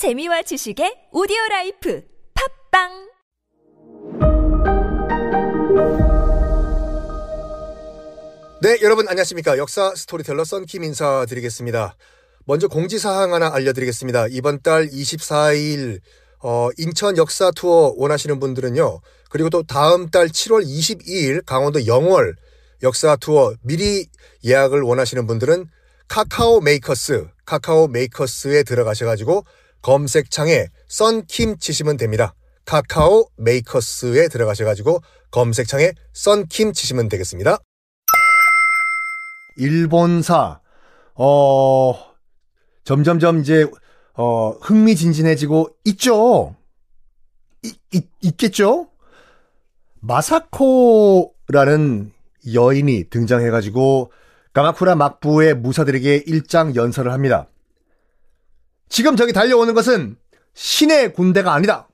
재미와 지식의 오디오 life 팟빵 네, 여러분 안녕하십니까. 역사 스토리텔러 썬킴 인사드리겠습니다. 먼저 공지 사항 하나 알려드리겠습니다. 이번 달 24일 어, 인천 역사 투어 원하시는 분들은요. 그리고 또 다음 달 7월 22일 강원도 영월 역사 투어 미리 예약을 원하시는 분들은 카카오 메이커스, 카카오 메이커스에 들어가셔가지고 검색창에 썬킴 치시면 됩니다. 카카오 메이커스에 들어가셔가지고 검색창에 썬킴 치시면 되겠습니다. 일본사, 어, 점점점 이제, 어, 흥미진진해지고 있죠? 이, 이, 있겠죠? 마사코라는 여인이 등장해가지고 가마쿠라 막부의 무사들에게 일장 연설을 합니다. 지금 저기 달려오는 것은 신의 군대가 아니다.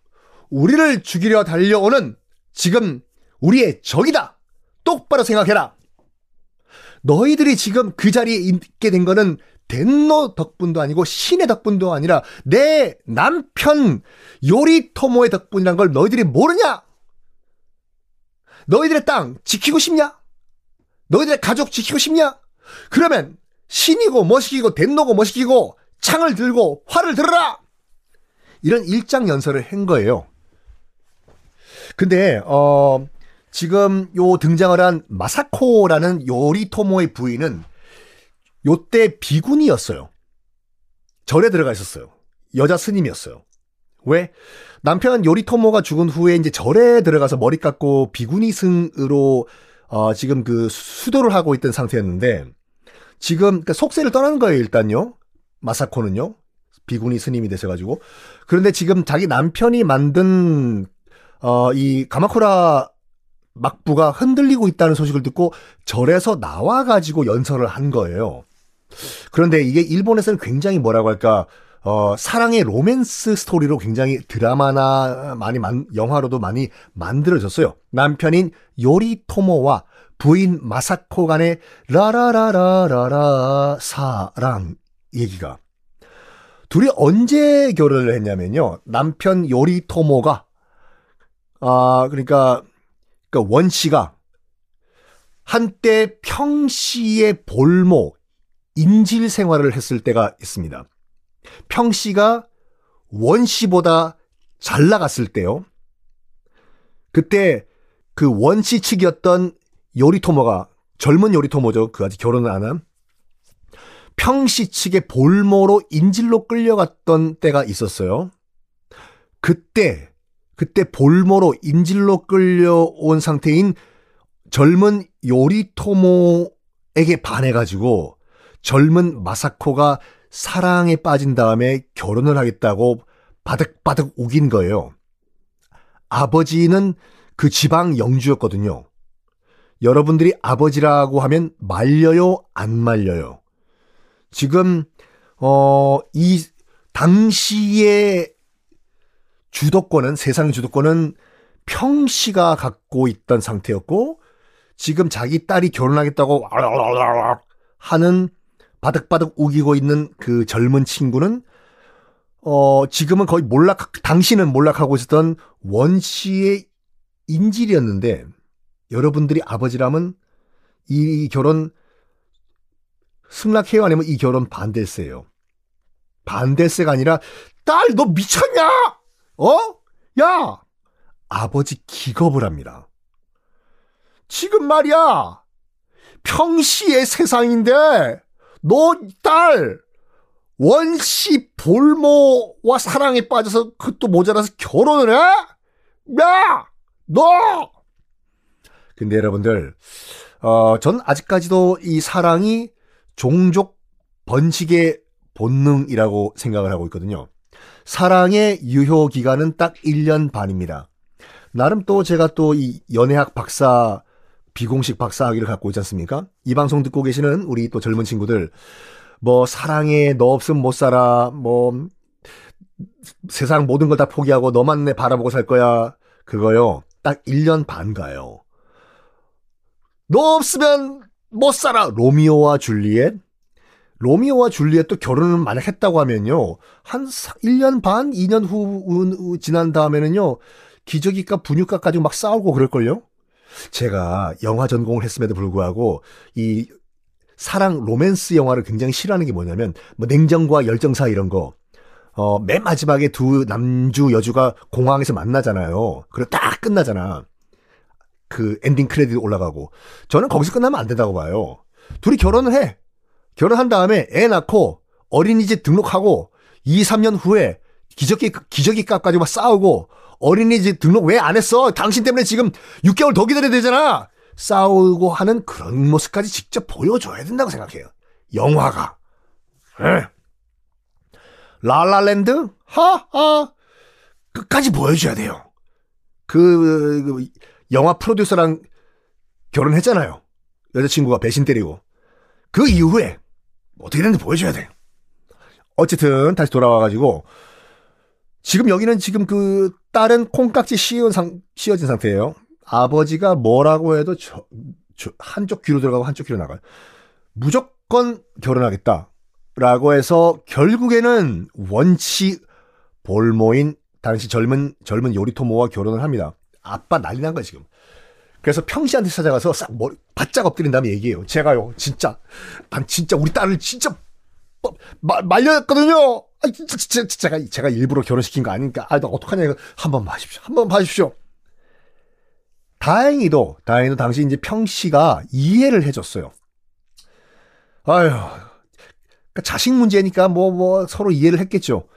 우리를 죽이려 달려오는 지금 우리의 적이다. 똑바로 생각해라. 너희들이 지금 그 자리에 있게 된 거는 덴노 덕분도 아니고 신의 덕분도 아니라 내 남편 요리토모의 덕분이란 걸 너희들이 모르냐? 너희들의 땅 지키고 싶냐? 너희들의 가족 지키고 싶냐? 그러면 신이고 뭐시키고 덴노고 뭐시키고 창을 들고 활을 들어라! 이런 일장 연설을 한 거예요. 근데 어 지금 요 등장을 한 마사코라는 요리토모의 부인은 요때 비군이었어요. 절에 들어가 있었어요. 여자 스님이었어요. 왜? 남편 요리토모가 죽은 후에 이제 절에 들어가서 머리 깎고 비구니 승으로 어 지금 그 수도를 하고 있던 상태였는데 지금 그러니까 속세를 떠나는 거예요, 일단요. 마사코는요. 비구니 스님이 되셔가지고. 그런데 지금 자기 남편이 만든, 어, 이 가마쿠라 막부가 흔들리고 있다는 소식을 듣고 절에서 나와가지고 연설을 한 거예요. 그런데 이게 일본에서는 굉장히 뭐라고 할까, 어, 사랑의 로맨스 스토리로 굉장히 드라마나 많이 만, 영화로도 많이 만들어졌어요. 남편인 요리토모와 부인 마사코 간의 라라라라라라 사랑 얘기가. 둘이 언제 결혼을 했냐면요. 남편 요리토모가, 아, 그러니까, 그러니까 원 씨가 한때 평시의 볼모, 인질 생활을 했을 때가 있습니다. 평시가 원 씨보다 잘 나갔을 때요. 그때 그 원 씨 측이었던 요리토모가 젊은 요리토모죠. 그 아직 결혼을 안 한. 평시 측의 볼모로 인질로 끌려갔던 때가 있었어요. 그때 그때 볼모로 인질로 끌려온 상태인 젊은 요리토모에게 반해가지고 젊은 마사코가 사랑에 빠진 다음에 결혼을 하겠다고 바득바득 우긴 거예요. 아버지는 그 지방 영주였거든요. 여러분들이 아버지라고 하면 말려요, 안 말려요? 지금, 어, 이, 당시의 주도권은, 세상 주도권은 평시가 갖고 있던 상태였고, 지금 자기 딸이 결혼하겠다고 하는 바득바득 우기고 있는 그 젊은 친구는, 어, 지금은 거의 몰락, 당신은 몰락하고 있었던 원 씨의 인질이었는데, 여러분들이 아버지라면 이 결혼 승낙해요? 아니면 이 결혼 반대세요? 반대세가 아니라 딸 너 미쳤냐? 어? 야! 아버지 기겁을 합니다. 지금 말이야. 평시의 세상인데 너 딸 원시 볼모와 사랑에 빠져서 그것도 모자라서 결혼을 해? 야! 너! 근데 여러분들, 어, 전 아직까지도 이 사랑이 종족 번식의 본능이라고 생각을 하고 있거든요. 사랑의 유효 기간은 딱 1년 반입니다. 나름 또 제가 또 이 연애학 박사, 비공식 박사 학위를 갖고 있지 않습니까? 이 방송 듣고 계시는 우리 또 젊은 친구들, 뭐, 사랑에 너 없으면 못 살아, 뭐, 세상 모든 걸 다 포기하고 너만 내 바라보고 살 거야. 그거요. 딱 1년 반 가요. 너 없으면 못 살아. 로미오와 줄리엣, 로미오와 줄리엣도 결혼을 만약 했다고 하면요. 한 1년 반, 2년 후, 후 지난 다음에는요. 기저귀값, 분유값 가지고 막 싸우고 그럴걸요? 제가 영화 전공을 했음에도 불구하고 이 사랑 로맨스 영화를 굉장히 싫어하는 게 뭐냐면 뭐 냉정과 열정사 이런 거. 어, 맨 마지막에 두 남주 여주가 공항에서 만나잖아요. 그리고 딱 끝나잖아. 그 엔딩 크레딧 올라가고. 저는 거기서 끝나면 안 된다고 봐요. 둘이 결혼을 해. 결혼한 다음에 애 낳고 어린이집 등록하고 2, 3년 후에 기저귀, 기저귀 값 가지고 막 싸우고 어린이집 등록 왜 안 했어? 당신 때문에 지금 6개월 더 기다려야 되잖아! 싸우고 하는 그런 모습까지 직접 보여줘야 된다고 생각해요. 영화가. 에. 라라랜드? 하하! 끝까지 보여줘야 돼요. 그, 그 영화 프로듀서랑 결혼했잖아요. 여자친구가 배신 때리고. 그 이후에 어떻게 됐는지 보여줘야 돼. 어쨌든 다시 돌아와가지고 지금 여기는 지금 그 딸은 콩깍지 씌운 상, 씌어진 상태예요. 아버지가 뭐라고 해도 저, 저 한쪽 귀로 들어가고 한쪽 귀로 나가요. 무조건 결혼하겠다라고 해서 결국에는 원치 볼모인 당시 젊은 젊은 요리토모와 결혼을 합니다. 아빠 난리 난 거야 지금. 그래서 평시한테 찾아가서 싹 머리 바짝 엎드린 다음에 얘기해요. 제가요 진짜 난 진짜 우리 딸을 진짜 마, 말렸거든요. 아, 진짜, 진짜, 제가, 제가 일부러 결혼시킨 거 아니니까, 아, 나 어떡하냐, 한번 봐주십시오. 한번 봐주십시오. 다행히도, 다행히도 당시 이제 평 씨가 이해를 해줬어요. 아휴, 그러니까 자식 문제니까 뭐, 뭐, 서로 이해를 했겠죠.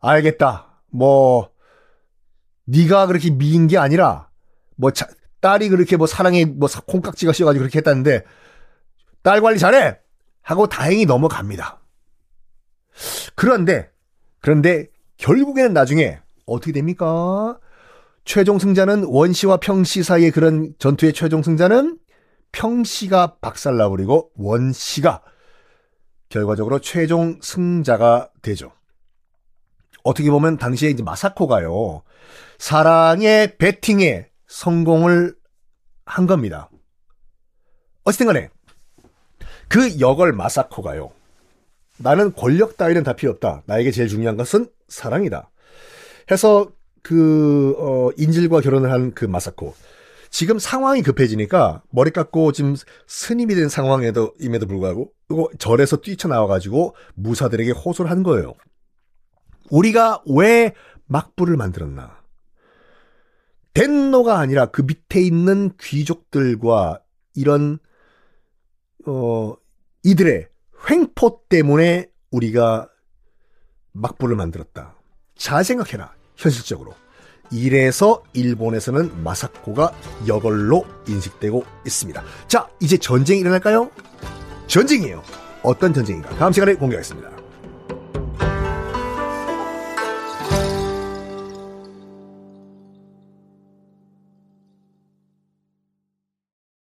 알겠다. 뭐, 네가 그렇게 미인 게 아니라, 뭐, 자, 딸이 그렇게 뭐 사랑에 뭐 콩깍지가 씌어가지고 그렇게 했다는데, 딸 관리 잘해! 하고 다행히 넘어갑니다. 그런데, 그런데 결국에는 나중에 어떻게 됩니까? 최종 승자는 원시와 평시 사이의 그런 전투의 최종 승자는 평시가 박살나버리고 원시가 결과적으로 최종 승자가 되죠. 어떻게 보면 당시에 이제 마사코가요. 사랑의 배팅에 성공을 한 겁니다. 어쨌든 간에 그 역을 마사코가요. 나는 권력 따위는 다 필요 없다. 나에게 제일 중요한 것은 사랑이다. 해서 그 어, 인질과 결혼을 한 그 마사코. 지금 상황이 급해지니까 머리 깎고 지금 스님이 된 상황에도 임에도 불구하고 절에서 뛰쳐나와 가지고 무사들에게 호소를 한 거예요. 우리가 왜 막부를 만들었나? 덴노가 아니라 그 밑에 있는 귀족들과 이런 어 이들의 횡포 때문에 우리가 막부를 만들었다. 잘 생각해라. 현실적으로. 이래서 일본에서는 마사코가 여걸로 인식되고 있습니다. 자, 이제 전쟁이 일어날까요? 전쟁이에요. 어떤 전쟁인가? 다음 시간에 공개하겠습니다.